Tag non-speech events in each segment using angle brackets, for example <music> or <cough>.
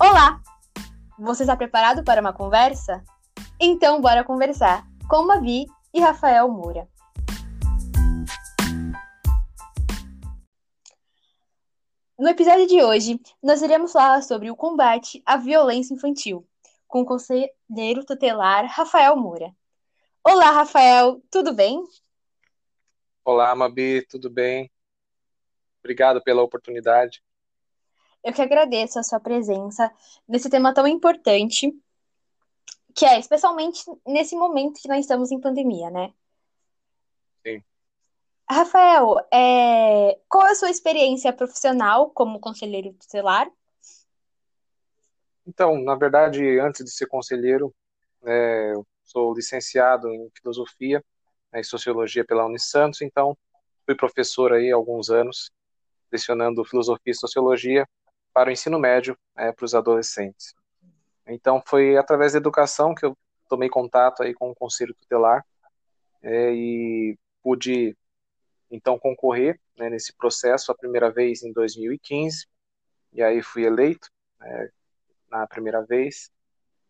Olá! Você está preparado para uma conversa? Então, bora conversar com Mavi e Rafael Moura. No episódio de hoje, nós iremos falar sobre o combate à violência infantil, com o conselheiro tutelar Rafael Moura. Olá, Rafael, tudo bem? Olá, Mabi, tudo bem? Obrigado pela oportunidade. Eu que agradeço a sua presença nesse tema tão importante, que é especialmente nesse momento que nós estamos em pandemia, né? Sim. Rafael, é... qual é a sua experiência profissional como conselheiro tutelar? Então, na verdade, antes de ser conselheiro, é, eu sou licenciado em filosofia né, e sociologia pela Unisantos, então fui professor aí há alguns anos, lecionando filosofia e sociologia para o ensino médio é, para os adolescentes. Então foi através da educação que eu tomei contato aí com o conselho tutelar é, e pude então concorrer né, nesse processo a primeira vez em 2015 e aí fui eleito é, na primeira vez.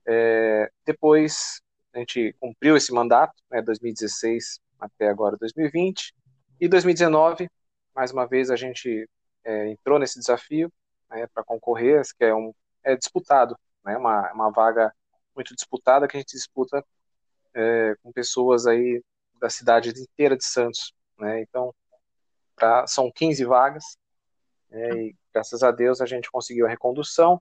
É, depois a gente cumpriu esse mandato, né, 2016 até agora 2020 e 2019 mais uma vez a gente é, entrou nesse desafio né, para concorrer, que é, um, é disputado, né, uma, uma vaga muito disputada que a gente disputa é, com pessoas aí da cidade inteira de Santos, né, então pra, são 15 vagas, né, e graças a Deus a gente conseguiu a recondução,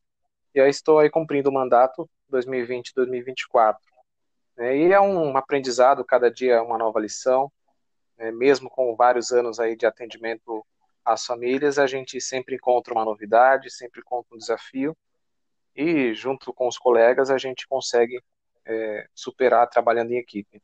e aí estou aí cumprindo o mandato 2020-2024. Né, e é um aprendizado, cada dia é uma nova lição, né, mesmo com vários anos aí de atendimento as famílias, a gente sempre encontra uma novidade, sempre encontra um desafio, e junto com os colegas a gente consegue é, superar trabalhando em equipe.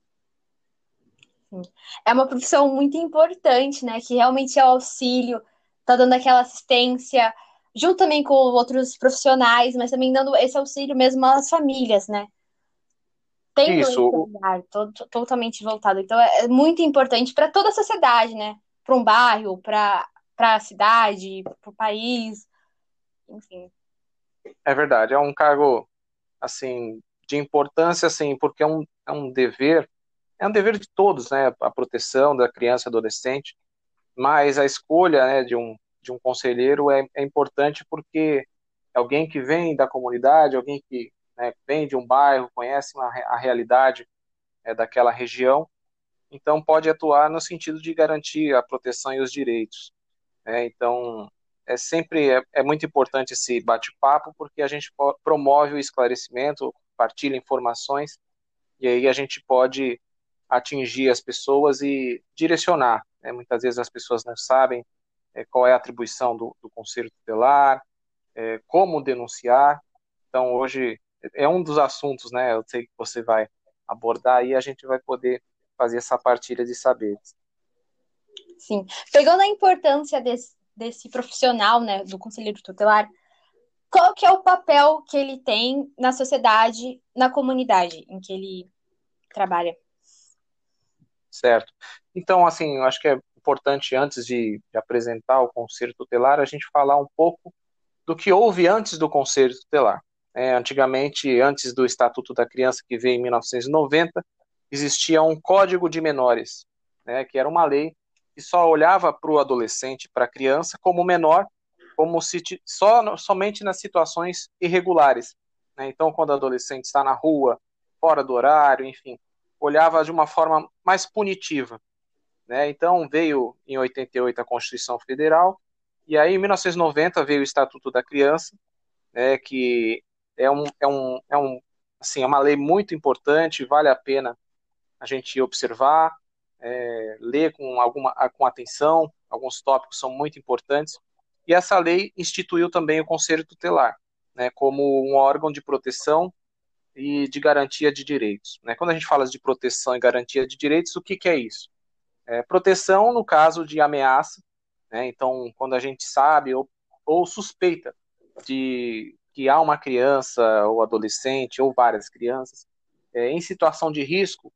É uma profissão muito importante, né? Que realmente é o auxílio, tá dando aquela assistência, junto também com outros profissionais, mas também dando esse auxílio mesmo às famílias, né? Tendo Isso. olhar totalmente voltado. Então é muito importante para toda a sociedade, né? Para um bairro, para para a cidade, para o país, enfim. É verdade, é um cargo assim de importância, assim, porque é um, é um dever, é um dever de todos, né, a proteção da criança e adolescente, mas a escolha, né, de um de um conselheiro é, é importante porque alguém que vem da comunidade, alguém que né, vem de um bairro, conhece uma, a realidade é, daquela região, então pode atuar no sentido de garantir a proteção e os direitos. É, então, é sempre é, é muito importante esse bate-papo, porque a gente promove o esclarecimento, partilha informações, e aí a gente pode atingir as pessoas e direcionar. Né? Muitas vezes as pessoas não sabem é, qual é a atribuição do, do conselho tutelar, é, como denunciar. Então, hoje é um dos assuntos, né? Eu sei que você vai abordar e a gente vai poder fazer essa partilha de saberes. Sim. Pegando a importância desse, desse profissional, né, do conselheiro tutelar, qual que é o papel que ele tem na sociedade, na comunidade em que ele trabalha? Certo. Então, assim, eu acho que é importante, antes de, de apresentar o conselho tutelar, a gente falar um pouco do que houve antes do conselho tutelar. É, antigamente, antes do Estatuto da Criança, que veio em 1990, existia um Código de Menores, né, que era uma lei que só olhava para o adolescente, para a criança, como menor, como se só somente nas situações irregulares. Né? Então, quando o adolescente está na rua, fora do horário, enfim, olhava de uma forma mais punitiva. Né? Então, veio em 88 a Constituição Federal, e aí em 1990 veio o Estatuto da Criança, né, que é, um, é, um, é, um, assim, é uma lei muito importante, vale a pena a gente observar, é, ler com, alguma, com atenção, alguns tópicos são muito importantes. E essa lei instituiu também o Conselho Tutelar, né, como um órgão de proteção e de garantia de direitos. Né? Quando a gente fala de proteção e garantia de direitos, o que, que é isso? É, proteção no caso de ameaça, né? então, quando a gente sabe ou, ou suspeita de que há uma criança ou adolescente ou várias crianças é, em situação de risco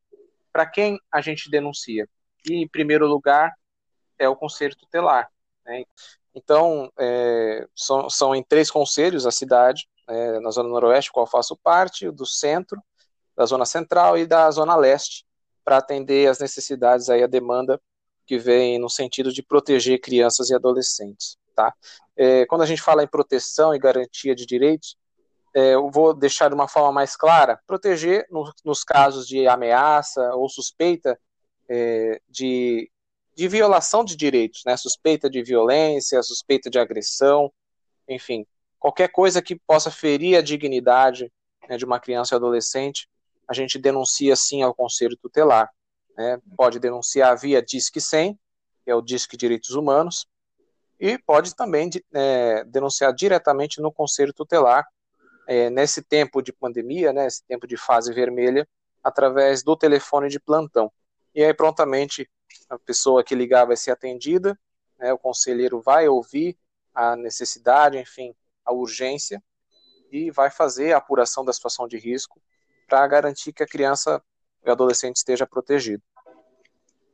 para quem a gente denuncia. E, em primeiro lugar, é o conselho tutelar. Né? Então, é, são, são em três conselhos a cidade, é, na Zona Noroeste, qual faço parte, do centro, da Zona Central e da Zona Leste, para atender as necessidades, aí, a demanda que vem no sentido de proteger crianças e adolescentes. Tá? É, quando a gente fala em proteção e garantia de direitos, é, eu vou deixar de uma forma mais clara, proteger no, nos casos de ameaça ou suspeita é, de, de violação de direitos, né? suspeita de violência, suspeita de agressão, enfim, qualquer coisa que possa ferir a dignidade né, de uma criança e adolescente, a gente denuncia sim ao Conselho Tutelar. Né? Pode denunciar via Disque 100, que é o Disque Direitos Humanos, e pode também é, denunciar diretamente no Conselho Tutelar, é, nesse tempo de pandemia, né, tempo de fase vermelha, através do telefone de plantão. E aí, prontamente, a pessoa que ligar vai ser atendida, né, o conselheiro vai ouvir a necessidade, enfim, a urgência, e vai fazer a apuração da situação de risco para garantir que a criança e o adolescente esteja protegido.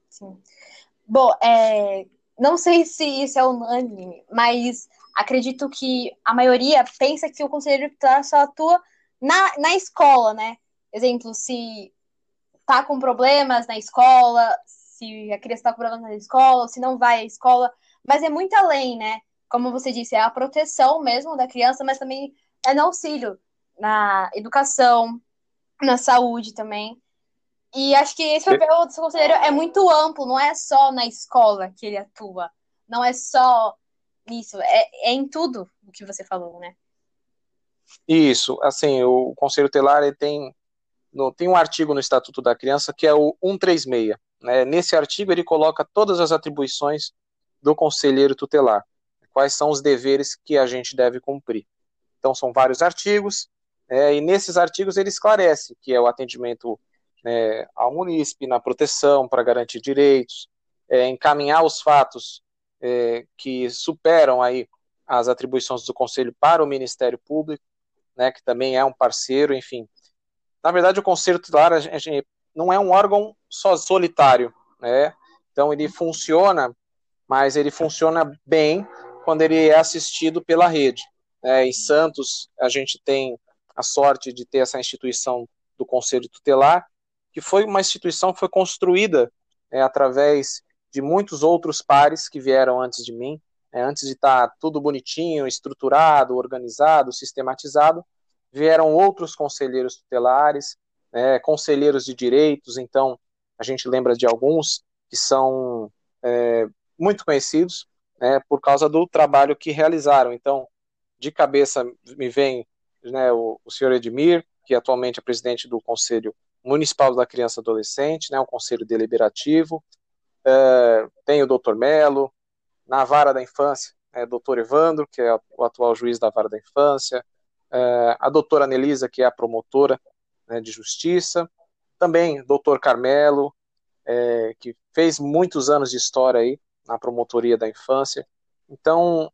Sim. Bom, é, não sei se isso é unânime, mas acredito que a maioria pensa que o conselheiro tutelar só atua na, na escola, né? Exemplo, se tá com problemas na escola, se a criança tá com problemas na escola, se não vai à escola, mas é muito além, né? Como você disse, é a proteção mesmo da criança, mas também é no auxílio na educação, na saúde também. E acho que esse papel do conselheiro é muito amplo, não é só na escola que ele atua, não é só nisso, é, é em tudo o que você falou, né? Isso, assim, o Conselho Telar tem, no, tem um artigo no Estatuto da Criança que é o 136. Né? Nesse artigo ele coloca todas as atribuições do conselheiro tutelar, quais são os deveres que a gente deve cumprir. Então são vários artigos, é, e nesses artigos ele esclarece que é o atendimento é, ao munícipe na proteção para garantir direitos, é, encaminhar os fatos é, que superam aí as atribuições do Conselho para o Ministério Público, né, que também é um parceiro, enfim. Na verdade, o Conselho Tutelar não é um órgão só solitário, né? Então ele funciona, mas ele funciona bem quando ele é assistido pela rede. É, em Santos, a gente tem a sorte de ter essa instituição do Conselho Tutelar, que foi uma instituição que foi construída é, através de muitos outros pares que vieram antes de mim, é, antes de estar tá tudo bonitinho, estruturado, organizado, sistematizado, vieram outros conselheiros tutelares, é, conselheiros de direitos, então a gente lembra de alguns que são é, muito conhecidos né, por causa do trabalho que realizaram. Então, de cabeça me vem né, o, o senhor Edmir, que atualmente é presidente do Conselho Municipal da Criança e Adolescente, né, um conselho deliberativo, é, tem o doutor Melo, na vara da infância, é, doutor Evandro, que é o atual juiz da vara da infância, é, a doutora Anelisa, que é a promotora né, de justiça, também doutor Carmelo, é, que fez muitos anos de história aí na promotoria da infância. Então,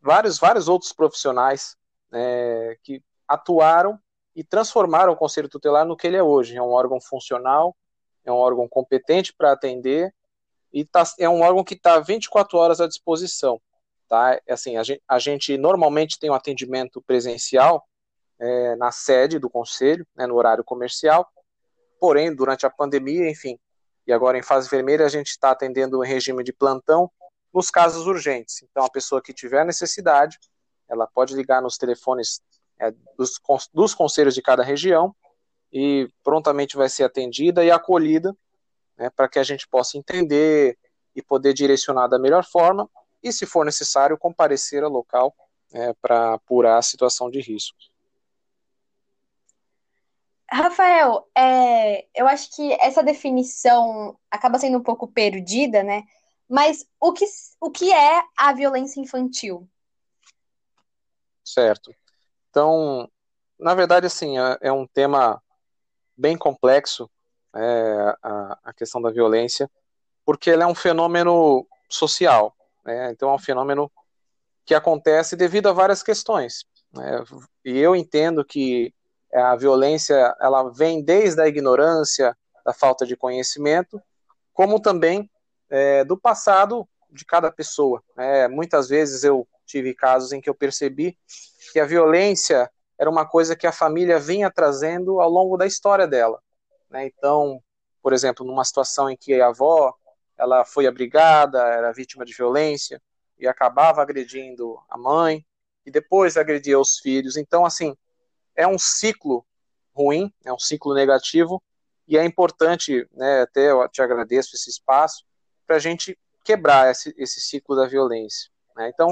vários, vários outros profissionais é, que atuaram e transformaram o Conselho Tutelar no que ele é hoje. É um órgão funcional, é um órgão competente para atender e tá, é um órgão que está 24 horas à disposição. Tá? É assim, a gente, a gente normalmente tem um atendimento presencial é, na sede do conselho, né, no horário comercial, porém, durante a pandemia, enfim, e agora em fase vermelha, a gente está atendendo em regime de plantão nos casos urgentes. Então, a pessoa que tiver necessidade, ela pode ligar nos telefones é, dos, dos conselhos de cada região e prontamente vai ser atendida e acolhida né, para que a gente possa entender e poder direcionar da melhor forma e, se for necessário, comparecer ao local né, para apurar a situação de risco. Rafael, é, eu acho que essa definição acaba sendo um pouco perdida, né? Mas o que, o que é a violência infantil? Certo. Então, na verdade, assim, é, é um tema bem complexo é, a, a, questão da violência, porque ela é um fenômeno social, né? então é um fenômeno que acontece devido a várias questões. Né? E eu entendo que a violência ela vem desde a ignorância, da falta de conhecimento, como também é, do passado de cada pessoa. É, muitas vezes eu tive casos em que eu percebi que a violência era uma coisa que a família vinha trazendo ao longo da história dela. Né? Então, por exemplo, numa situação em que a avó ela foi abrigada, era vítima de violência e acabava agredindo a mãe e depois agredia os filhos. Então, assim, é um ciclo ruim, é um ciclo negativo e é importante, né, até eu te agradeço esse espaço para a gente quebrar esse, esse ciclo da violência. Né? Então,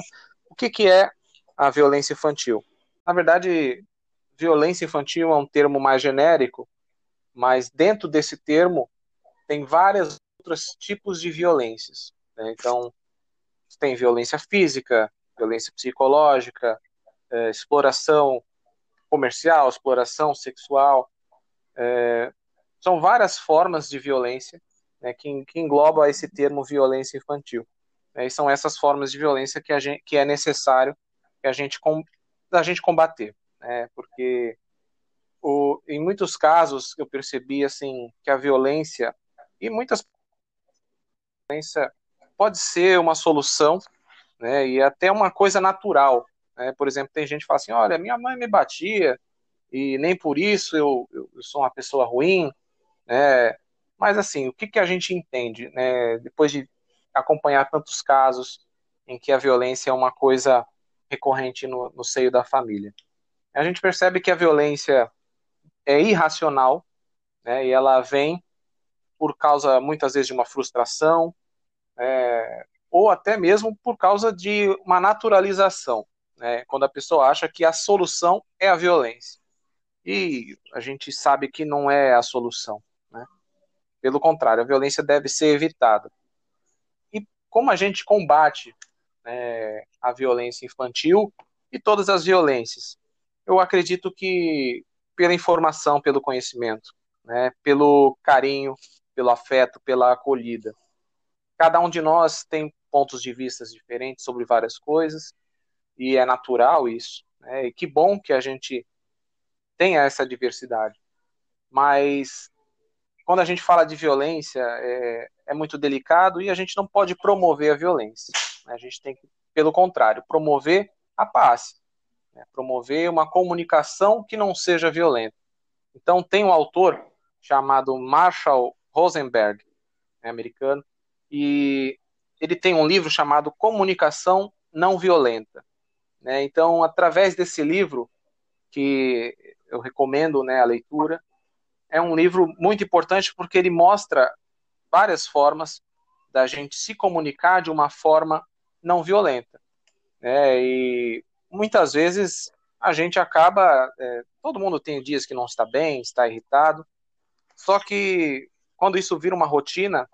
o que, que é a violência infantil? Na verdade, violência infantil é um termo mais genérico, mas dentro desse termo tem vários outros tipos de violências. Né? Então, tem violência física, violência psicológica, é, exploração comercial, exploração sexual. É, são várias formas de violência né, que, que engloba esse termo violência infantil. Né, e são essas formas de violência que, gente, que é necessário que a gente, com, a gente combater. Né, porque o, em muitos casos eu percebi assim que a violência e muitas violência pode ser uma solução né, e até uma coisa natural. Né? Por exemplo, tem gente que fala assim, olha, minha mãe me batia e nem por isso eu, eu, eu sou uma pessoa ruim, né? Mas assim, o que, que a gente entende, né? Depois de acompanhar tantos casos em que a violência é uma coisa recorrente no, no seio da família, a gente percebe que a violência é irracional, né? E ela vem por causa muitas vezes de uma frustração, é, ou até mesmo por causa de uma naturalização, né? Quando a pessoa acha que a solução é a violência. E a gente sabe que não é a solução. Pelo contrário, a violência deve ser evitada. E como a gente combate né, a violência infantil e todas as violências? Eu acredito que pela informação, pelo conhecimento, né, pelo carinho, pelo afeto, pela acolhida. Cada um de nós tem pontos de vista diferentes sobre várias coisas e é natural isso. Né, e que bom que a gente tenha essa diversidade. Mas quando a gente fala de violência, é, é muito delicado e a gente não pode promover a violência. Né? A gente tem que, pelo contrário, promover a paz, né? promover uma comunicação que não seja violenta. Então, tem um autor chamado Marshall Rosenberg, né, americano, e ele tem um livro chamado Comunicação Não Violenta. Né? Então, através desse livro, que eu recomendo né, a leitura, é um livro muito importante porque ele mostra várias formas da gente se comunicar de uma forma não violenta. Né? E muitas vezes a gente acaba. É, todo mundo tem dias que não está bem, está irritado, só que quando isso vira uma rotina,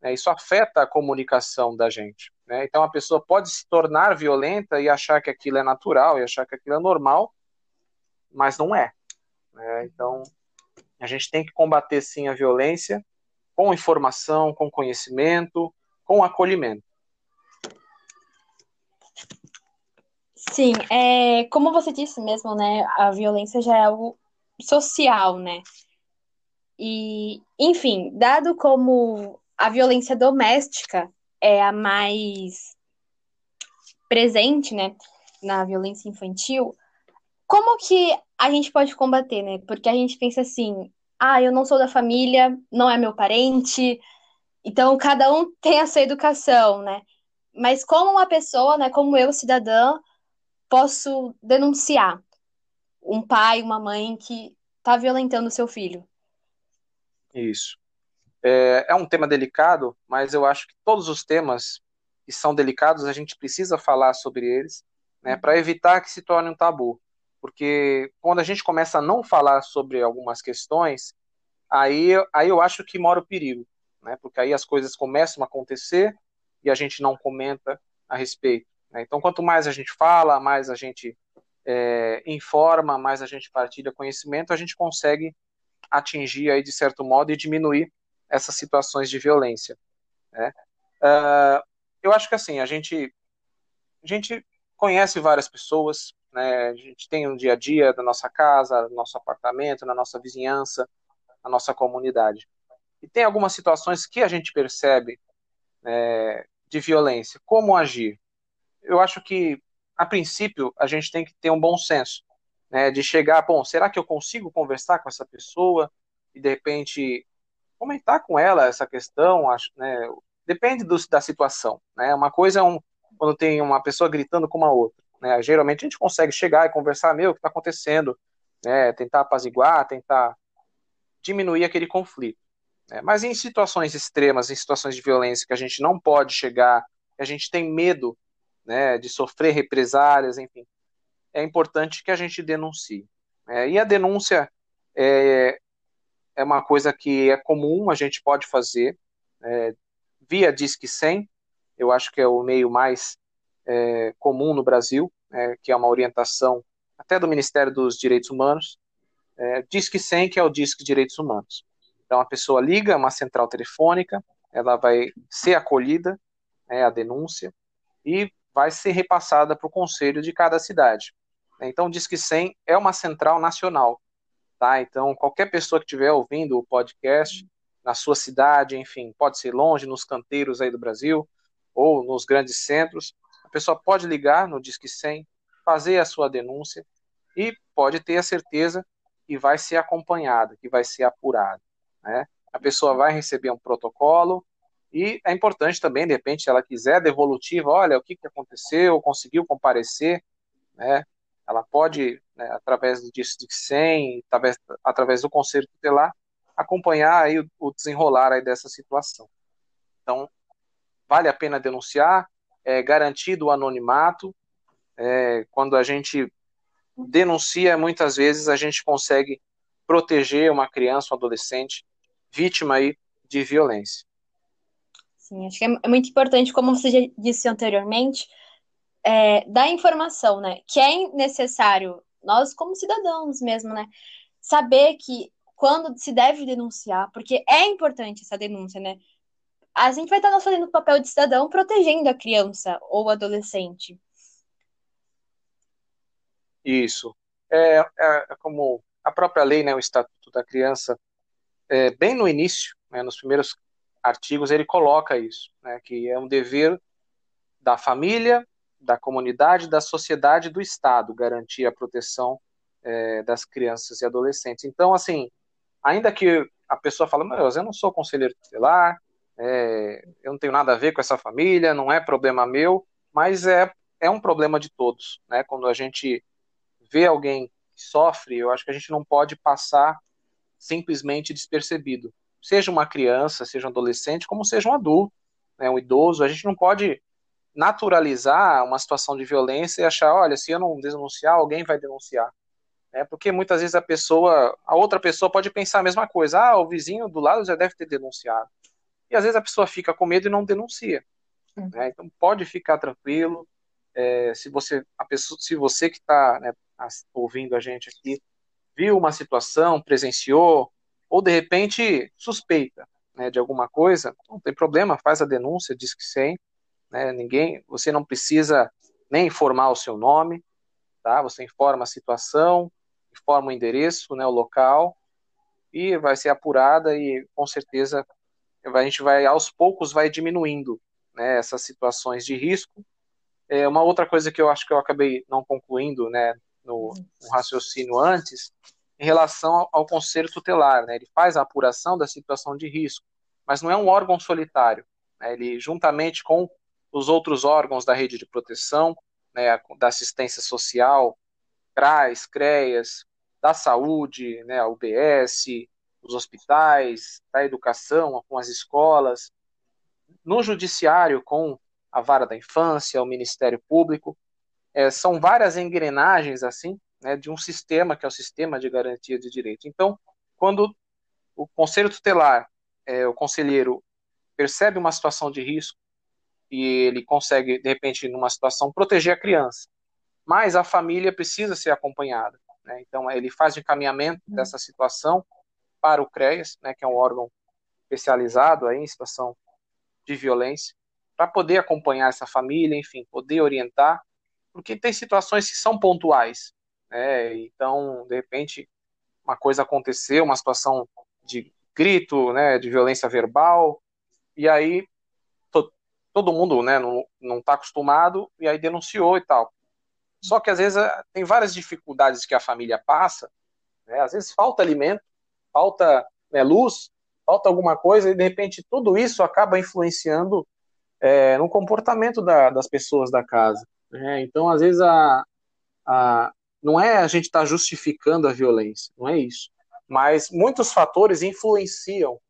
né, isso afeta a comunicação da gente. Né? Então a pessoa pode se tornar violenta e achar que aquilo é natural e achar que aquilo é normal, mas não é. Né? Então a gente tem que combater sim a violência com informação, com conhecimento, com acolhimento. Sim, é, como você disse mesmo, né, a violência já é algo social, né? E, enfim, dado como a violência doméstica é a mais presente, né, na violência infantil, como que a gente pode combater, né? Porque a gente pensa assim, ah, eu não sou da família, não é meu parente, então cada um tem a sua educação, né? Mas como uma pessoa, né, como eu, cidadã, posso denunciar um pai, uma mãe que está violentando seu filho? Isso. É, é um tema delicado, mas eu acho que todos os temas que são delicados a gente precisa falar sobre eles, né, para evitar que se torne um tabu porque quando a gente começa a não falar sobre algumas questões, aí, aí eu acho que mora o perigo, né? Porque aí as coisas começam a acontecer e a gente não comenta a respeito. Né? Então, quanto mais a gente fala, mais a gente é, informa, mais a gente partilha conhecimento, a gente consegue atingir aí de certo modo e diminuir essas situações de violência. Né? Uh, eu acho que assim a gente a gente conhece várias pessoas, né? A gente tem um dia a dia da nossa casa, no nosso apartamento, na nossa vizinhança, na nossa comunidade. E tem algumas situações que a gente percebe é, de violência. Como agir? Eu acho que, a princípio, a gente tem que ter um bom senso. né, de chegar, bom, será que eu consigo conversar com essa pessoa e de repente comentar com ela essa questão, acho, né, depende do, da situação, né, uma coisa é um, quando tem uma pessoa gritando com uma outra, né, geralmente a gente consegue chegar e conversar, meu, o que está acontecendo, né, tentar apaziguar, tentar diminuir aquele conflito. Né, mas em situações extremas, em situações de violência que a gente não pode chegar, a gente tem medo né, de sofrer represálias, enfim, é importante que a gente denuncie. É, e a denúncia é, é uma coisa que é comum, a gente pode fazer é, via Disque 100, eu acho que é o meio mais é, comum no Brasil, é, que é uma orientação até do Ministério dos Direitos Humanos, é, Disque 100, que é o Disque Direitos Humanos. Então a pessoa liga uma central telefônica, ela vai ser acolhida, é, a denúncia, e vai ser repassada para o conselho de cada cidade. Então, o Disque 100 é uma central nacional, tá? Então, qualquer pessoa que estiver ouvindo o podcast na sua cidade, enfim, pode ser longe, nos canteiros aí do Brasil ou nos grandes centros, a pessoa pode ligar no Disque 100, fazer a sua denúncia e pode ter a certeza que vai ser acompanhada, que vai ser apurada, né? A pessoa vai receber um protocolo e é importante também, de repente, se ela quiser devolutiva, olha, o que, que aconteceu, conseguiu comparecer, né? ela pode, né, através do Disque 100, através, através do Conselho Tutelar, acompanhar aí o, o desenrolar aí dessa situação. Então, vale a pena denunciar, é garantido o anonimato, é, quando a gente denuncia, muitas vezes a gente consegue proteger uma criança, um adolescente vítima aí de violência. Sim, acho que é, muito importante, como você já disse anteriormente, é, da informação, né? Que é necessário, nós como cidadãos mesmo, né? Saber que quando se deve denunciar, porque é importante essa denúncia, né? A gente vai estar fazendo o papel de cidadão protegendo a criança ou adolescente. Isso. É, é, é como a própria lei, né, o Estatuto da Criança, é, bem no início, né, nos primeiros artigos, ele coloca isso, né, que é um dever da família da comunidade, da sociedade, do Estado garantir a proteção é, das crianças e adolescentes. Então, assim, ainda que a pessoa fale, meu eu não sou conselheiro tutelar, é, eu não tenho nada a ver com essa família, não é problema meu, mas é, é um problema de todos, né? Quando a gente vê alguém que sofre, eu acho que a gente não pode passar simplesmente despercebido. Seja uma criança, seja um adolescente, como seja um adulto, né, um idoso, a gente não pode naturalizar uma situação de violência e achar, olha, se eu não denunciar, alguém vai denunciar. É porque muitas vezes a pessoa, a outra pessoa pode pensar a mesma coisa, ah, o vizinho do lado já deve ter denunciado. E às vezes a pessoa fica com medo e não denuncia. Uhum. Né? Então pode ficar tranquilo. É, se você, a pessoa, se você que está né, ouvindo a gente aqui viu uma situação, presenciou, ou de repente suspeita né, de alguma coisa, não tem problema, faz a denúncia, diz que sim, né? Ninguém, você não precisa nem informar o seu nome, tá? Você informa a situação, informa o endereço, né, o local, e vai ser apurada e com certeza a gente vai aos poucos vai diminuindo né, essas situações de risco. É, uma outra coisa que eu acho que eu acabei não concluindo, né, no, no raciocínio antes, em relação ao, conselho tutelar, né, ele faz a apuração da situação de risco, mas não é um órgão solitário. Né, ele juntamente com os outros órgãos da rede de proteção, né, da assistência social, CRAS, CREAS, da saúde, né, a UBS, os hospitais, da educação, com as escolas, no judiciário, com a vara da infância, o Ministério Público. É, são várias engrenagens, assim, né, de um sistema que é o sistema de garantia de direito. Então, quando o conselho tutelar, é, o conselheiro, percebe uma situação de risco, e ele consegue, de repente, numa situação, proteger a criança. Mas a família precisa ser acompanhada. Né? Então, ele faz o encaminhamento uhum. dessa situação para o CREAS, né, que é um órgão especializado aí em situação de violência, para poder acompanhar essa família, enfim, poder orientar, porque tem situações que são pontuais. Né? Então, de repente, uma coisa aconteceu, uma situação de grito, né, de violência verbal, e aí todo mundo né, não está acostumado e aí denunciou e tal. Só que às vezes tem várias dificuldades que a família passa, né? às vezes falta alimento, falta né, luz, falta alguma coisa, e de repente tudo isso acaba influenciando é, no comportamento da, das pessoas da casa. Né? Então, às vezes, a, a, não é a gente estar tá justificando a violência, não é isso. Mas muitos fatores influenciam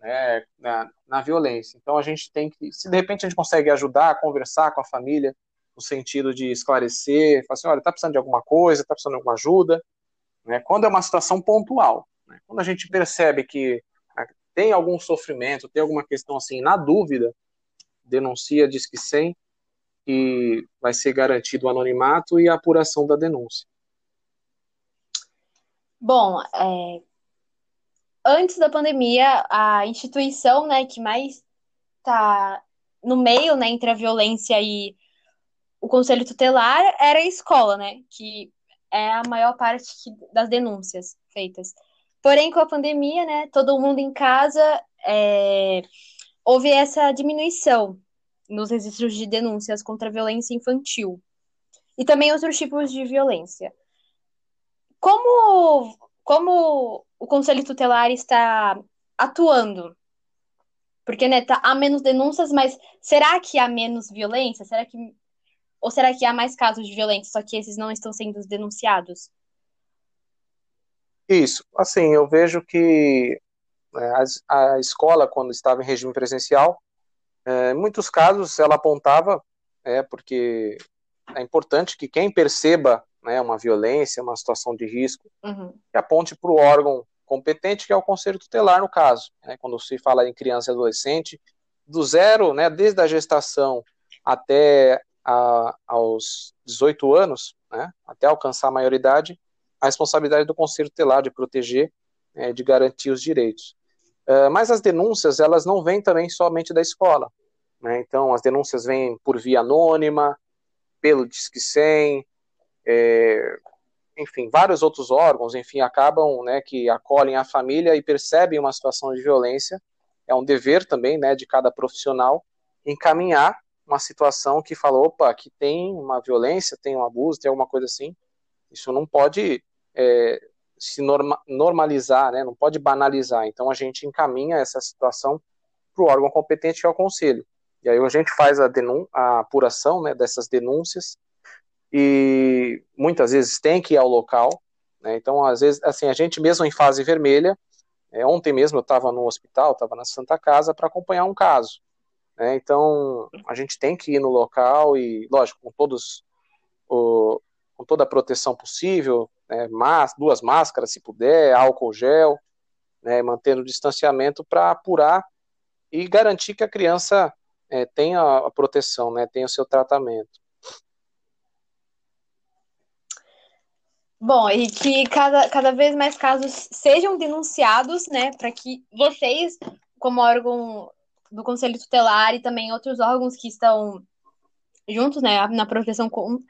né, na, na violência. Então, a gente tem que, se de repente a gente consegue ajudar, conversar com a família, no sentido de esclarecer, falar assim, olha, está precisando de alguma coisa, está precisando de alguma ajuda, né? quando é uma situação pontual. Né? Quando a gente percebe que ah, tem algum sofrimento, tem alguma questão assim, na dúvida, denuncia, diz que sem, e vai ser garantido o anonimato e a apuração da denúncia. Bom, é, antes da pandemia, a instituição né, que mais está no meio né, entre a violência e o conselho tutelar era a escola, né? Que é a maior parte das denúncias feitas. Porém, com a pandemia, né, todo mundo em casa, é, houve essa diminuição nos registros de denúncias contra a violência infantil e também outros tipos de violência. Como, como o Conselho Tutelar está atuando? Porque né, tá, há menos denúncias, mas será que há menos violência? Será que ou será que há mais casos de violência, só que esses não estão sendo denunciados? Isso. Assim, eu vejo que né, a, a escola, quando estava em regime presencial, é, em muitos casos ela apontava, é, porque é importante que quem perceba né, uma violência, uma situação de risco, uhum. que aponte para o órgão competente, que é o conselho tutelar, no caso. Né, quando se fala em criança e adolescente, do zero, né, desde a gestação até a, aos 18 anos, né, até alcançar a maioridade, a responsabilidade do Conselho Tutelar de proteger, é, de garantir os direitos. Uh, mas as denúncias, elas não vêm também somente da escola. Né? Então, as denúncias vêm por via anônima, pelo Disque 100, é, enfim, vários outros órgãos, enfim, acabam, né, que acolhem a família e percebem uma situação de violência. É um dever também, né, de cada profissional encaminhar uma situação que fala, opa, que tem uma violência, tem um abuso, tem alguma coisa assim, isso não pode é, se norma, normalizar, né, não pode banalizar. Então a gente encaminha essa situação para o órgão competente, que é o conselho. E aí a gente faz a, a apuração né, dessas denúncias e muitas vezes tem que ir ao local. Né, então, às vezes, assim, a gente mesmo em fase vermelha, é, ontem mesmo eu estava no hospital, estava na Santa Casa para acompanhar um caso. Né? Então, a gente tem que ir no local e, lógico, com todos o, com toda a proteção possível, né? Duas máscaras, se puder, álcool gel, né? mantendo o distanciamento para apurar e garantir que a criança é, tenha a proteção, né? tenha o seu tratamento. Bom, e que cada, cada vez mais casos sejam denunciados, né, para que vocês, como órgão do Conselho Tutelar e também outros órgãos que estão juntos, né, na proteção com,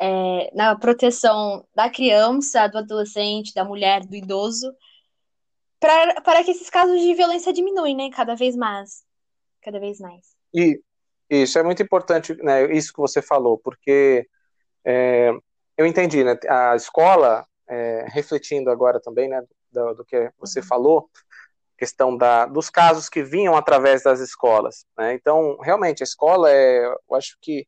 é, na proteção da criança, do adolescente, da mulher, do idoso, para que esses casos de violência diminuem, né, cada vez mais, cada vez mais. E isso é muito importante, né, isso que você falou, porque é, eu entendi, né, a escola, é, refletindo agora também, né, do, do que você uhum. falou, questão da, dos casos que vinham através das escolas. Né? Então, realmente, a escola é, eu acho que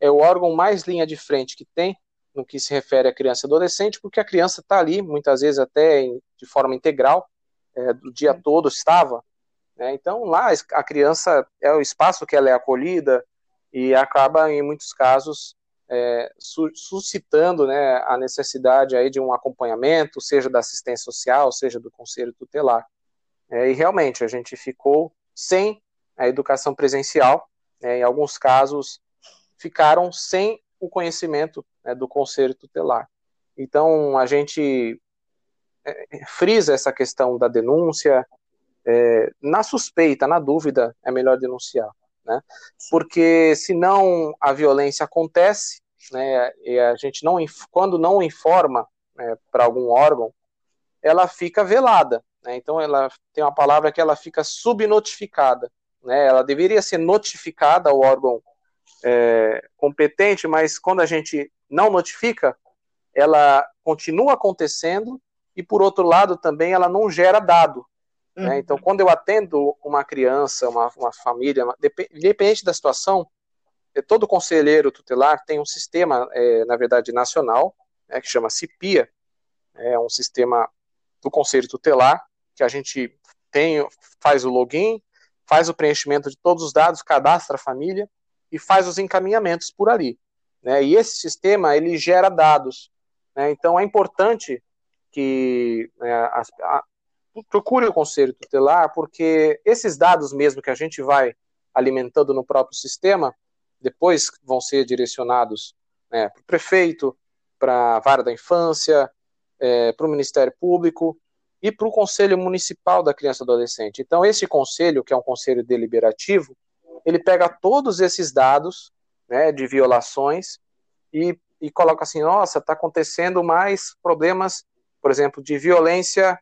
é o órgão mais linha de frente que tem no que se refere à criança e adolescente, porque a criança está ali, muitas vezes até em, de forma integral, é, do dia todo estava. Né? Então, lá a criança é o espaço que ela é acolhida e acaba, em muitos casos, é, su suscitando né, a necessidade aí de um acompanhamento, seja da assistência social, seja do conselho tutelar. É, e realmente a gente ficou sem a educação presencial, né, em alguns casos ficaram sem o conhecimento né, do conselho tutelar. Então a gente é, frisa essa questão da denúncia, é, na suspeita, na dúvida, é melhor denunciar, né? Porque senão a violência acontece, né? E a gente não, quando não informa né, para algum órgão, ela fica velada, né? Então, ela tem uma palavra que ela fica subnotificada. Né? Ela deveria ser notificada ao órgão é, competente, mas quando a gente não notifica, ela continua acontecendo e, por outro lado, também ela não gera dado. Né? Uhum. Né? Então, quando eu atendo uma criança, uma, uma família, uma, independente da situação, é, todo conselheiro tutelar tem um sistema, é, na verdade, nacional, né, que chama CIPIA, é um sistema do conselho tutelar, que a gente tem, faz o login, faz o preenchimento de todos os dados, cadastra a família e faz os encaminhamentos por ali. Né? E esse sistema, ele gera dados. Né? Então, é importante que né, a, a, procure o conselho tutelar, porque esses dados mesmo que a gente vai alimentando no próprio sistema, depois vão ser direcionados né, para o prefeito, para a vara da infância, é, para o Ministério Público e para o Conselho Municipal da Criança e Adolescente. Então, esse conselho, que é um conselho deliberativo, ele pega todos esses dados né, de violações e, e coloca assim: nossa, está acontecendo mais problemas, por exemplo, de violência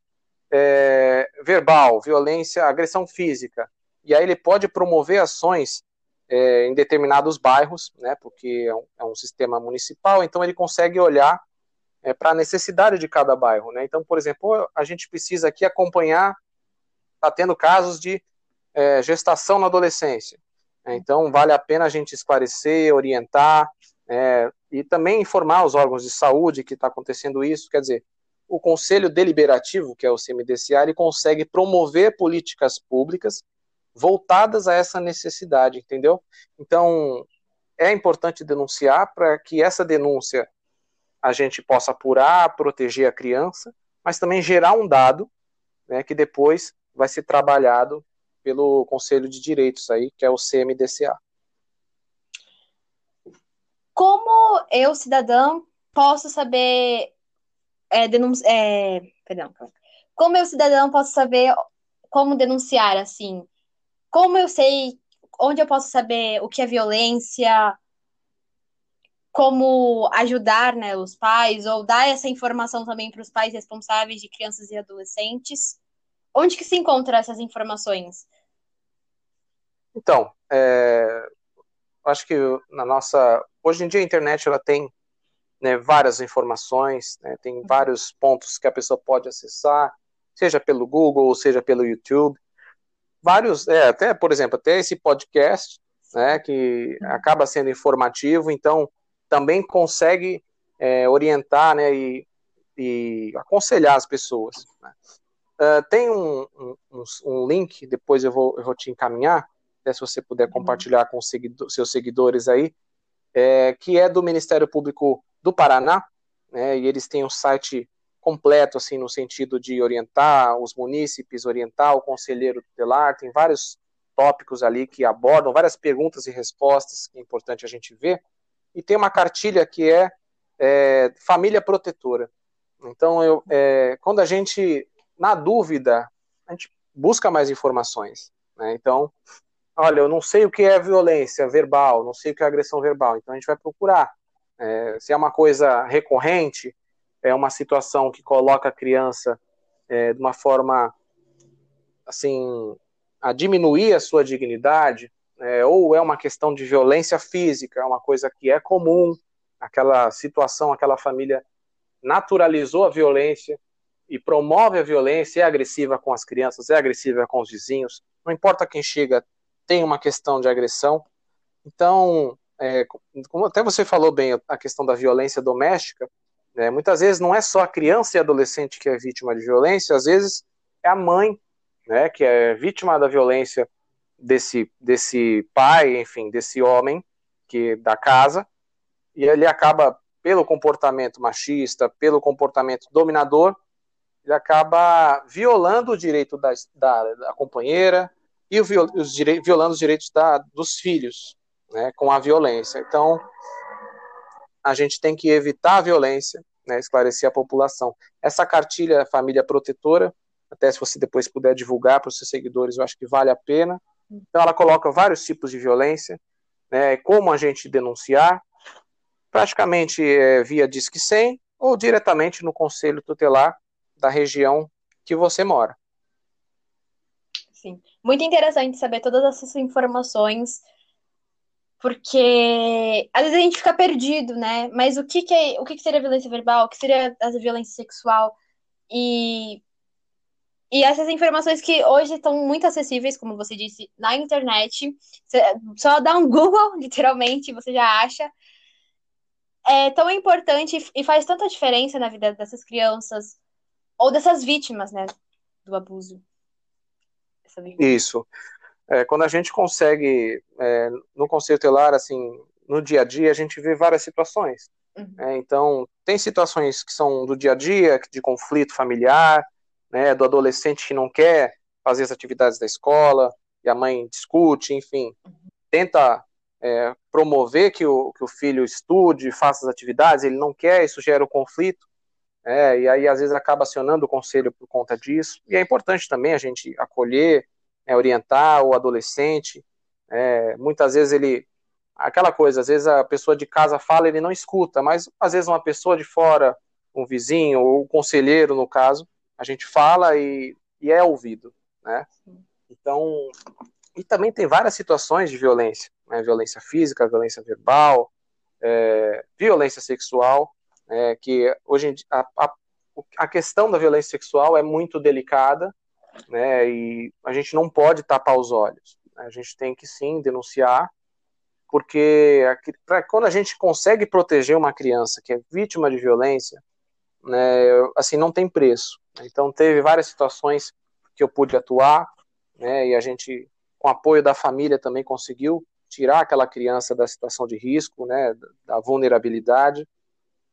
é, verbal, violência, agressão física. E aí ele pode promover ações é, em determinados bairros, né, porque é um, é um, sistema municipal, então ele consegue olhar é, para a necessidade de cada bairro. Né? Então, por exemplo, a gente precisa aqui acompanhar, está tendo casos de é, gestação na adolescência. Né? Então, vale a pena a gente esclarecer, orientar é, e também informar os órgãos de saúde que está acontecendo isso. Quer dizer, o Conselho Deliberativo, que é o CMDCA, ele consegue promover políticas públicas voltadas a essa necessidade, entendeu? Então, é importante denunciar para que essa denúncia a gente possa apurar, proteger a criança, mas também gerar um dado né, que depois vai ser trabalhado pelo Conselho de Direitos aí, que é o CMDCA. Como eu, cidadão, posso saber é, denunci... é, perdão, como eu, cidadão, posso saber como denunciar, assim, como eu sei onde eu posso saber o que é violência, como ajudar né, os pais, ou dar essa informação também para os pais responsáveis de crianças e adolescentes. Onde que se encontram essas informações? Então, é, acho que na nossa. Hoje em dia a internet ela tem né, várias informações, né, tem uhum. vários pontos que a pessoa pode acessar, seja pelo Google, seja pelo YouTube vários, é, até, por exemplo, até esse podcast, né, que acaba sendo informativo, então também consegue é, orientar, né, e, e, aconselhar as pessoas. Né. Uh, tem um, um, um, link, depois eu vou, eu vou te encaminhar, né, se você puder uhum. compartilhar com seguido, seus seguidores aí, é, que é do Ministério Público do Paraná, né, e eles têm um site completo, assim, no sentido de orientar os munícipes, orientar o conselheiro tutelar, tem vários tópicos ali que abordam, várias perguntas e respostas, que é importante a gente ver, e tem uma cartilha que é, é família protetora. Então, eu, é, quando a gente, na dúvida, a gente busca mais informações. Né? Então, olha, eu não sei o que é violência verbal, não sei o que é agressão verbal, então a gente vai procurar. É, se é uma coisa recorrente, é uma situação que coloca a criança é, de uma forma assim a diminuir a sua dignidade, é, ou é uma questão de violência física, é uma coisa que é comum, aquela situação, aquela família naturalizou a violência e promove a violência, é agressiva com as crianças, é agressiva com os vizinhos, não importa quem chega, tem uma questão de agressão. Então, é, como até você falou bem, a questão da violência doméstica, né? Muitas vezes não é só a criança e adolescente que é vítima de violência, às vezes é a mãe, né, que é vítima da violência desse, desse pai, enfim, desse homem que da casa, e ele acaba pelo comportamento machista, pelo comportamento dominador, ele acaba violando o direito da, da, da companheira e o, os violando os direitos da, dos filhos, né, com a violência. Então, a gente tem que evitar a violência, né, esclarecer a população. Essa cartilha Família Protetora, até se você depois puder divulgar para os seus seguidores, eu acho que vale a pena. Então, ela coloca vários tipos de violência, né, como a gente denunciar, praticamente é, via Disque 100 ou diretamente no Conselho Tutelar da região que você mora. Sim, muito interessante saber todas essas informações Porque às vezes a gente fica perdido, né? Mas o que, que é, o que, que seria violência verbal? O que seria a violência sexual? E, e essas informações que hoje estão muito acessíveis, como você disse, na internet. Só dá um Google, <laughs> literalmente, você já acha. É tão importante e faz tanta diferença na vida dessas crianças ou dessas vítimas, né, do abuso. Isso. É, quando a gente consegue, é, no conselho telar, assim, no dia a dia, a gente vê várias situações. Uhum. É, então, tem situações que são do dia a dia, de conflito familiar, né, do adolescente que não quer fazer as atividades da escola, e a mãe discute, enfim, uhum. tenta é, promover que o, que o filho estude, faça as atividades, ele não quer, isso gera o um conflito, é, e aí às vezes acaba acionando o conselho por conta disso, e é importante também a gente acolher, é, orientar o adolescente. É, muitas vezes ele. Aquela coisa, às vezes a pessoa de casa fala ele não escuta, mas às vezes uma pessoa de fora, um vizinho ou um conselheiro, no caso, a gente fala e, e é ouvido, né? Então, e também tem várias situações de violência, né? violência física, violência verbal, é, violência sexual, é, que hoje a, a, a questão da violência sexual é muito delicada, né? E a gente não pode tapar os olhos. A gente tem que sim denunciar, porque pra, quando a gente consegue proteger uma criança que é vítima de violência, né, assim não tem preço. Então teve várias situações que eu pude atuar, né? E a gente, com apoio da família, também conseguiu tirar aquela criança da situação de risco, né? Da vulnerabilidade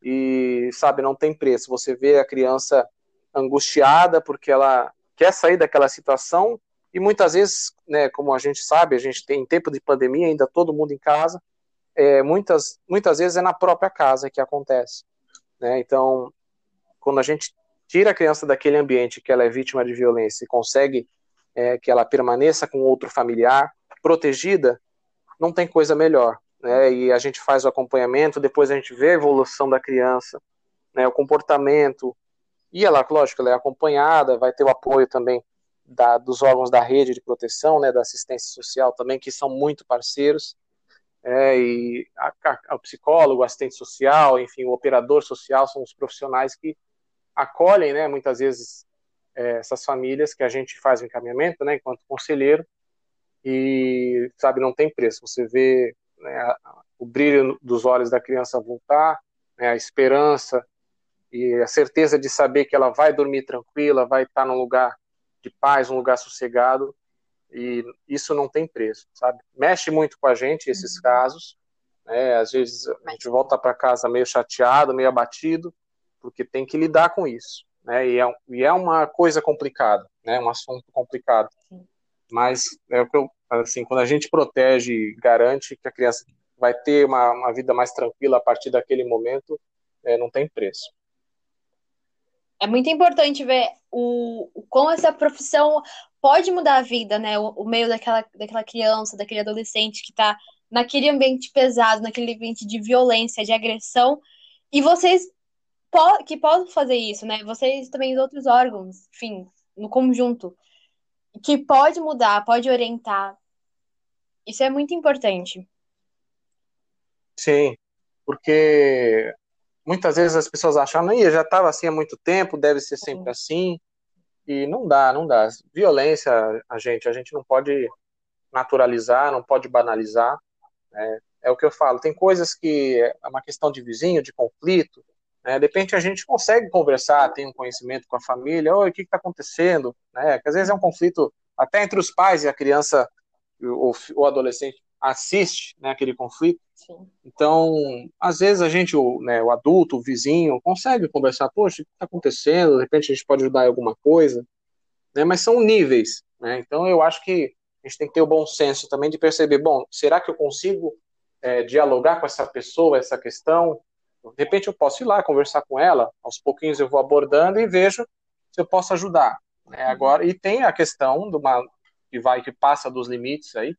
e sabe não tem preço. Você vê a criança angustiada porque ela quer sair daquela situação e muitas vezes, né, como a gente sabe, a gente tem em tempo de pandemia ainda todo mundo em casa, é, muitas muitas vezes é na própria casa que acontece, né? Então, quando a gente tira a criança daquele ambiente que ela é vítima de violência e consegue é, que ela permaneça com outro familiar protegida, não tem coisa melhor, né? E a gente faz o acompanhamento, depois a gente vê a evolução da criança, né? O comportamento, e ela, lógico, ela é acompanhada, vai ter o apoio também da, dos órgãos da rede de proteção, né, da assistência social também, que são muito parceiros, é, e a, a, o psicólogo, assistente social, enfim, o operador social são os profissionais que acolhem, né, muitas vezes é, essas famílias que a gente faz o encaminhamento, né, enquanto conselheiro, e, sabe, não tem preço. Você vê né, o brilho dos olhos da criança voltar, né, a esperança, e a certeza de saber que ela vai dormir tranquila, vai estar num lugar de paz, um lugar sossegado, e isso não tem preço, sabe? Mexe muito com a gente esses uhum. casos, né? Às vezes a gente volta para casa meio chateado, meio abatido, porque tem que lidar com isso, né? E é, e é uma coisa complicada, né? Um assunto complicado. Sim. Mas é o que eu, assim, quando a gente protege e garante que a criança vai ter uma, uma vida mais tranquila a partir daquele momento, é, não tem preço é muito importante ver o, como essa profissão pode mudar a vida, né? O, o, meio daquela, daquela criança, daquele adolescente que está naquele ambiente pesado, naquele ambiente de violência, de agressão, e vocês que podem fazer isso, né? Vocês também, os outros órgãos, enfim, no conjunto, que pode mudar, pode orientar. Isso é muito importante. Sim, porque muitas vezes as pessoas acham, não, já estava assim há muito tempo, deve ser sempre uhum. assim. E não dá, não dá. Violência, a gente, a gente não pode naturalizar, não pode banalizar. Né? É o que eu falo. Tem coisas que é uma questão de vizinho, de conflito. Né? De repente a gente consegue conversar, tem um conhecimento com a família. Oi, o que está acontecendo? Né? Que às vezes é um conflito até entre os pais e a criança, o, o adolescente assiste né, aquele conflito. Sim. Então, às vezes a gente, o, né, o adulto, o vizinho, consegue conversar, poxa, o que está acontecendo? De repente a gente pode ajudar em alguma coisa, né? Mas são níveis, né? Então eu acho que a gente tem que ter o bom senso também de perceber, bom, será que eu consigo é, dialogar com essa pessoa, essa questão? De repente eu posso ir lá conversar com ela, aos pouquinhos eu vou abordando e vejo se eu posso ajudar. Né? Agora e tem a questão de uma que vai que passa dos limites aí,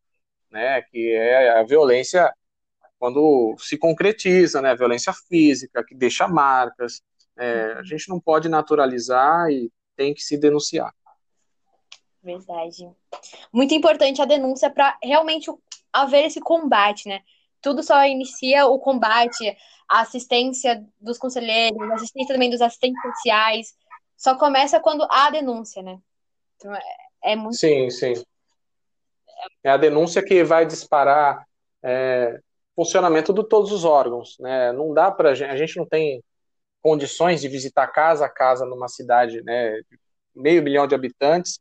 né, que é a violência quando se concretiza, né, a violência física, que deixa marcas. É, a gente não pode naturalizar e tem que se denunciar. Verdade. Muito importante a denúncia para realmente haver esse combate, né? Tudo só inicia o combate, a assistência dos conselheiros, a assistência também dos assistentes sociais, só começa quando há denúncia, né? Então, é, é muito. Sim, sim. É a denúncia que vai disparar é, funcionamento de todos os órgãos, né? Não dá para a gente não tem condições de visitar casa a casa numa cidade, né? Meio milhão de habitantes,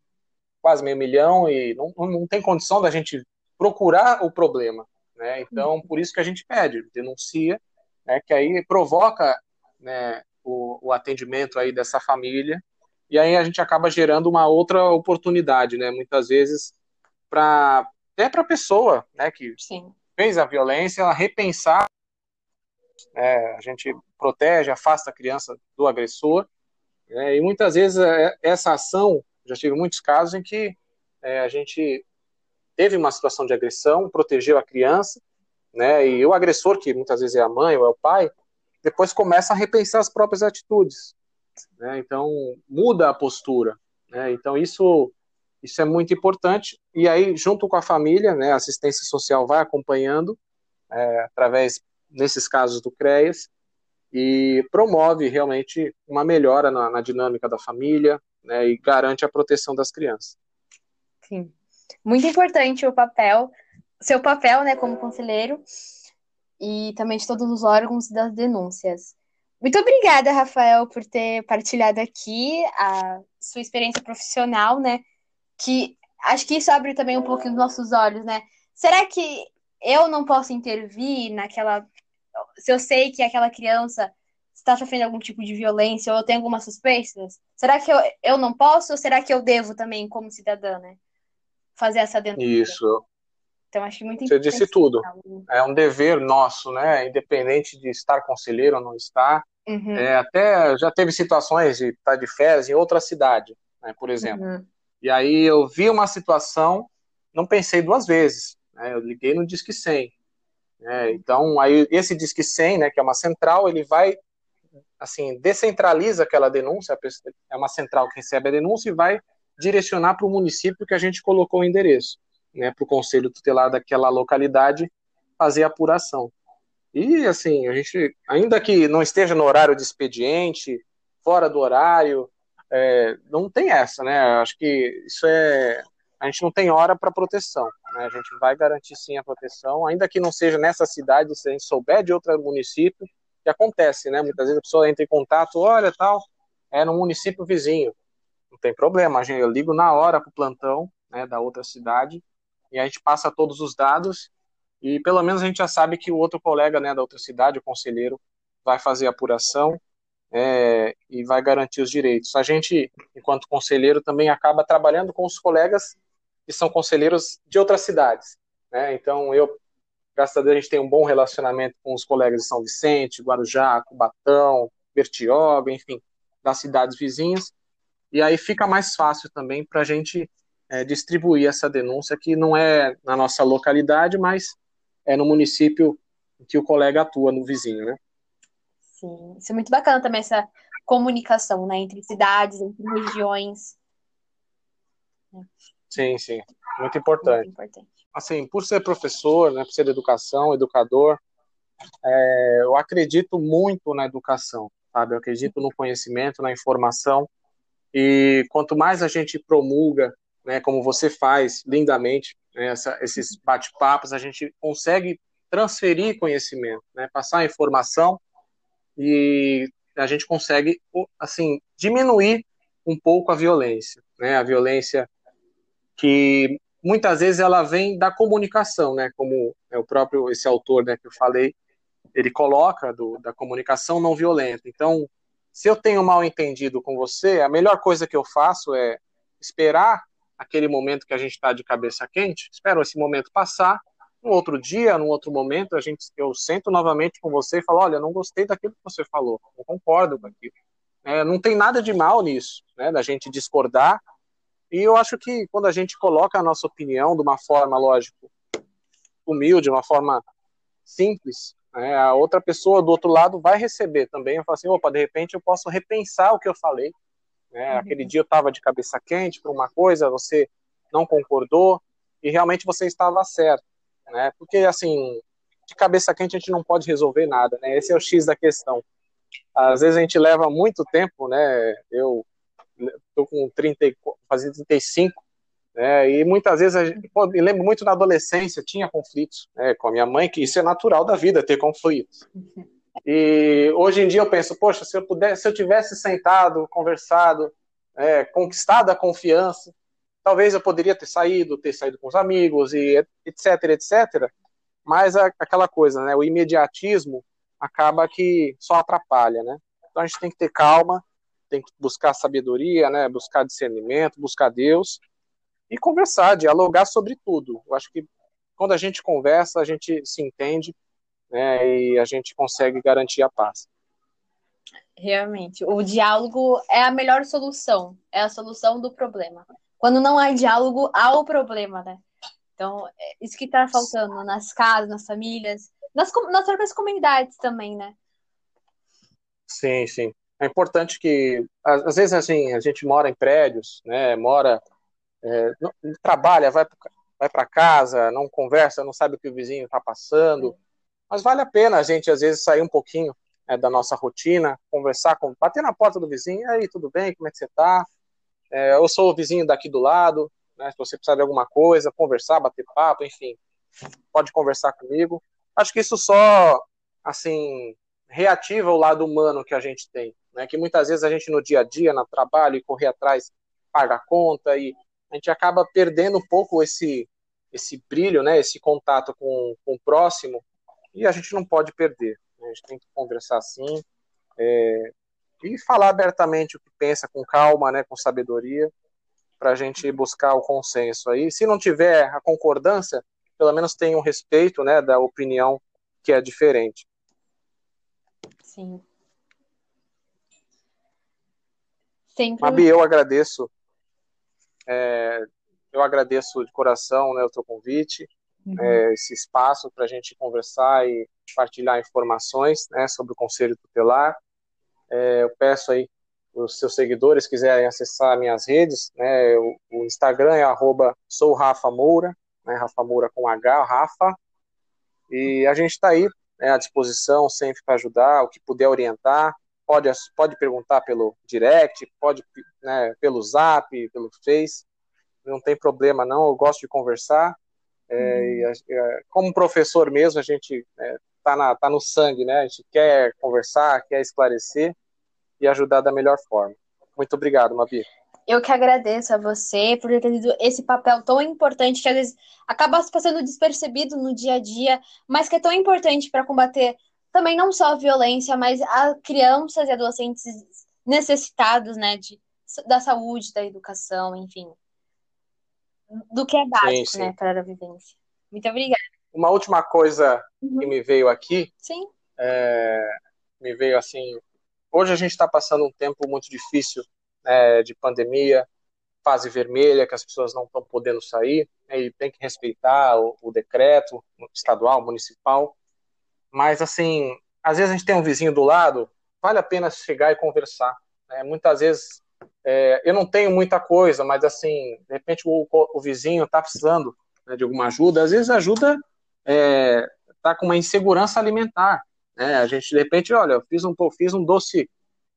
quase meio milhão e não, não tem condição da gente procurar o problema, né? Então por isso que a gente pede, denuncia, né? Que aí provoca, né? O, o atendimento aí dessa família e aí a gente acaba gerando uma outra oportunidade, né? Muitas vezes para até para a pessoa, né? Que Sim fez a violência, ela repensar. É, a gente protege, afasta a criança do agressor. É, e muitas vezes é, essa ação, já tive muitos casos em que é, a gente teve uma situação de agressão, protegeu a criança, né, e o agressor, que muitas vezes é a mãe ou é o pai, depois começa a repensar as próprias atitudes. Né, então, muda a postura. Né, então, isso isso é muito importante. E aí, junto com a família, né, a assistência social vai acompanhando, é, através, nesses casos, do CREAS, e promove realmente uma melhora na, na dinâmica da família né, e garante a proteção das crianças. Sim. Muito importante o papel, seu papel né, como conselheiro e também de todos os órgãos das denúncias. Muito obrigada, Rafael, por ter partilhado aqui a sua experiência profissional, né? que acho que isso abre também um pouco os nossos olhos, né? Será que eu não posso intervir naquela. Se eu sei que aquela criança está sofrendo algum tipo de violência ou eu tenho algumas suspeitas, será que eu, eu não posso ou será que eu devo também, como cidadã, né? Fazer essa denúncia? Isso. Então, acho muito Você disse tudo. É um dever nosso, né? Independente de estar conselheiro ou não estar. Uhum. É, até já teve situações de estar de férias em outra cidade, né, por exemplo. Uhum. E aí eu vi uma situação, não pensei duas vezes, né? eu liguei no Disque 100. Né? Então, aí esse Disque 100, né, que é uma central, ele vai, assim, descentraliza aquela denúncia, é uma central que recebe a denúncia e vai direcionar para o município que a gente colocou o endereço, né, para o conselho tutelar daquela localidade fazer a apuração. E, assim, a gente, ainda que não esteja no horário de expediente, fora do horário, é, não tem essa, né? Acho que isso é. A gente não tem hora para proteção. Né? A gente vai garantir sim a proteção, ainda que não seja nessa cidade, se a gente souber de outro município, que acontece, né? Muitas vezes a pessoa entra em contato, olha, tal, é no município vizinho. Não tem problema, eu ligo na hora para o plantão né, da outra cidade e a gente passa todos os dados e pelo menos a gente já sabe que o outro colega né, da outra cidade, o conselheiro, vai fazer a apuração é, e vai garantir os direitos. A gente, enquanto conselheiro, também acaba trabalhando com os colegas que são conselheiros de outras cidades. Né? Então, eu, graças a Deus, a gente tem um bom relacionamento com os colegas de São Vicente, Guarujá, Cubatão, Bertioga, enfim, das cidades vizinhas. E aí fica mais fácil também para a gente é, distribuir essa denúncia, que não é na nossa localidade, mas é no município que o colega atua, no vizinho, né? Sim, isso é muito bacana também, essa comunicação, né, entre cidades, entre regiões. Sim, sim, muito importante. Muito importante. Assim, por ser professor, né, por ser educação, educador, é, eu acredito muito na educação, sabe? Eu acredito no conhecimento, na informação, e quanto mais a gente promulga, né, como você faz lindamente, né, essa, esses bate-papos, a gente consegue transferir conhecimento, né, passar informação e a gente consegue, assim, diminuir um pouco a violência, né? A violência que muitas vezes ela vem da comunicação, né? Como é o próprio esse autor, né, que eu falei, ele coloca do, da comunicação não violenta. Então, se eu tenho mal entendido com você, a melhor coisa que eu faço é esperar aquele momento que a gente está de cabeça quente, espero esse momento passar um outro dia, num outro momento, a gente, eu sento novamente com você e falo, olha, não gostei daquilo que você falou, não concordo com aquilo. É, não tem nada de mal nisso, né, da gente discordar. E eu acho que quando a gente coloca a nossa opinião de uma forma, lógico, humilde, uma forma simples, né, a outra pessoa do outro lado vai receber também. Eu falo assim, opa, de repente eu posso repensar o que eu falei. Né? Uhum. Aquele dia eu estava de cabeça quente por uma coisa, você não concordou e realmente você estava certo né? Porque assim, de cabeça quente a gente não pode resolver nada, né? Esse é o X da questão. Às vezes a gente leva muito tempo, né? Eu tô com 30, fazendo 35, né? E muitas vezes, pô, me lembro muito na adolescência, tinha conflitos né, com a minha mãe, que isso é natural da vida, ter conflitos. E hoje em dia eu penso, poxa, se eu pudesse, se eu tivesse sentado, conversado, é, conquistado a confiança, talvez eu poderia ter saído, ter saído com os amigos e etc, etc. Mas a, aquela coisa, né, o imediatismo acaba que só atrapalha, né? Então a gente tem que ter calma, tem que buscar sabedoria, né, buscar discernimento, buscar Deus e conversar, dialogar sobre tudo. Eu acho que quando a gente conversa, a gente se entende, né, e a gente consegue garantir a paz. Realmente, o diálogo é a melhor solução, é a solução do problema. Quando não há diálogo, há o problema, né? Então, é isso que está faltando nas casas, nas famílias, nas, nas próprias comunidades também, né? Sim, sim. É importante que, às vezes, assim, a gente mora em prédios, né? Mora, é, não, trabalha, vai vai para casa, não conversa, não sabe o que o vizinho está passando. Mas vale a pena a gente, às vezes, sair um pouquinho é, da nossa rotina, conversar, com, bater na porta do vizinho, aí, tudo bem, como é que você está? É, eu sou o vizinho daqui do lado, né, se você precisar de alguma coisa, conversar, bater papo, enfim, pode conversar comigo. Acho que isso só, assim, reativa o lado humano que a gente tem, né, que muitas vezes a gente no dia a dia, no trabalho, e correr atrás, paga a conta, e a gente acaba perdendo um pouco esse, esse brilho, né, esse contato com, com o próximo, e a gente não pode perder. Né? A gente tem que conversar assim é, e falar abertamente o que pensa, com calma, né, com sabedoria, para a gente buscar o consenso aí. Se não tiver a concordância, pelo menos tenha um respeito né, da opinião que é diferente. Sim. Sempre... Mabi, eu agradeço. É, eu agradeço de coração né, o teu convite uhum. é, esse espaço para a gente conversar e partilhar informações né, sobre o Conselho Tutelar. É, eu peço aí os seus seguidores quiserem acessar minhas redes, né, o, o Instagram é arroba sou Rafa Moura, né, Rafa Moura com H, Rafa, e a gente está aí né, à disposição sempre para ajudar, o que puder orientar, pode, pode perguntar pelo direct, pode né, pelo zap, pelo face, não tem problema não, eu gosto de conversar, é, uhum. e, como professor mesmo, a gente é, tá, na, tá no sangue, né? A gente quer conversar, quer esclarecer e ajudar da melhor forma. Muito obrigado, Mabi. Eu que agradeço a você por ter tido esse papel tão importante que às vezes acaba passando despercebido no dia a dia, mas que é tão importante para combater também não só a violência, mas a crianças e adolescentes necessitados, né, de, da saúde, da educação, enfim do que é básico, sim, sim. né, para a vivência. Muito obrigada. Uma última coisa uhum. que me veio aqui, sim. É, me veio assim, hoje a gente está passando um tempo muito difícil é, de pandemia, fase vermelha, que as pessoas não estão podendo sair, né, e tem que respeitar o, o decreto estadual, municipal, mas assim, às vezes a gente tem um vizinho do lado, vale a pena chegar e conversar. Né? Muitas vezes é, eu não tenho muita coisa, mas assim, de repente o, o vizinho está precisando né, de alguma ajuda, às vezes ajuda está é, tá com uma insegurança alimentar. Né? A gente, de repente, olha, eu fiz um, fiz um doce,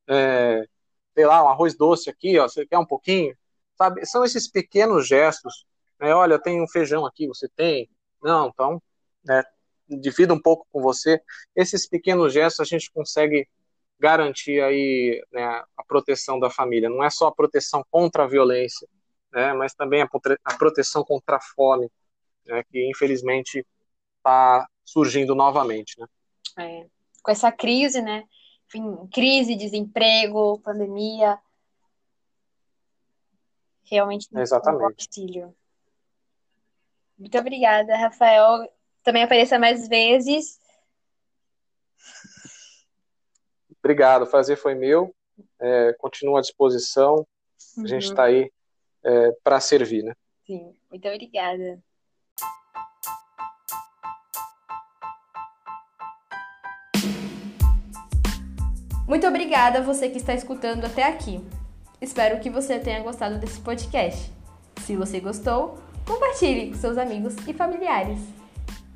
é, sei lá, um arroz doce aqui, ó, você quer um pouquinho? Sabe? São esses pequenos gestos. Né? Olha, eu tenho um feijão aqui, você tem? Não, então, né, divido um pouco com você. Esses pequenos gestos a gente consegue garantir aí né, a proteção da família. Não é só a proteção contra a violência, né, mas também a, a proteção contra a fome, né, que infelizmente está surgindo novamente. Né? É. Com essa crise, né? Enfim, crise, desemprego, pandemia. Realmente Exatamente. Um auxílio. Muito obrigada, Rafael. Também apareça mais vezes. Obrigado, o prazer foi meu. É, continuo à disposição. Uhum. A gente está aí é, para servir, né? Sim, muito obrigada. Muito obrigada a você que está escutando até aqui. Espero que você tenha gostado desse podcast. Se você gostou, compartilhe com seus amigos e familiares.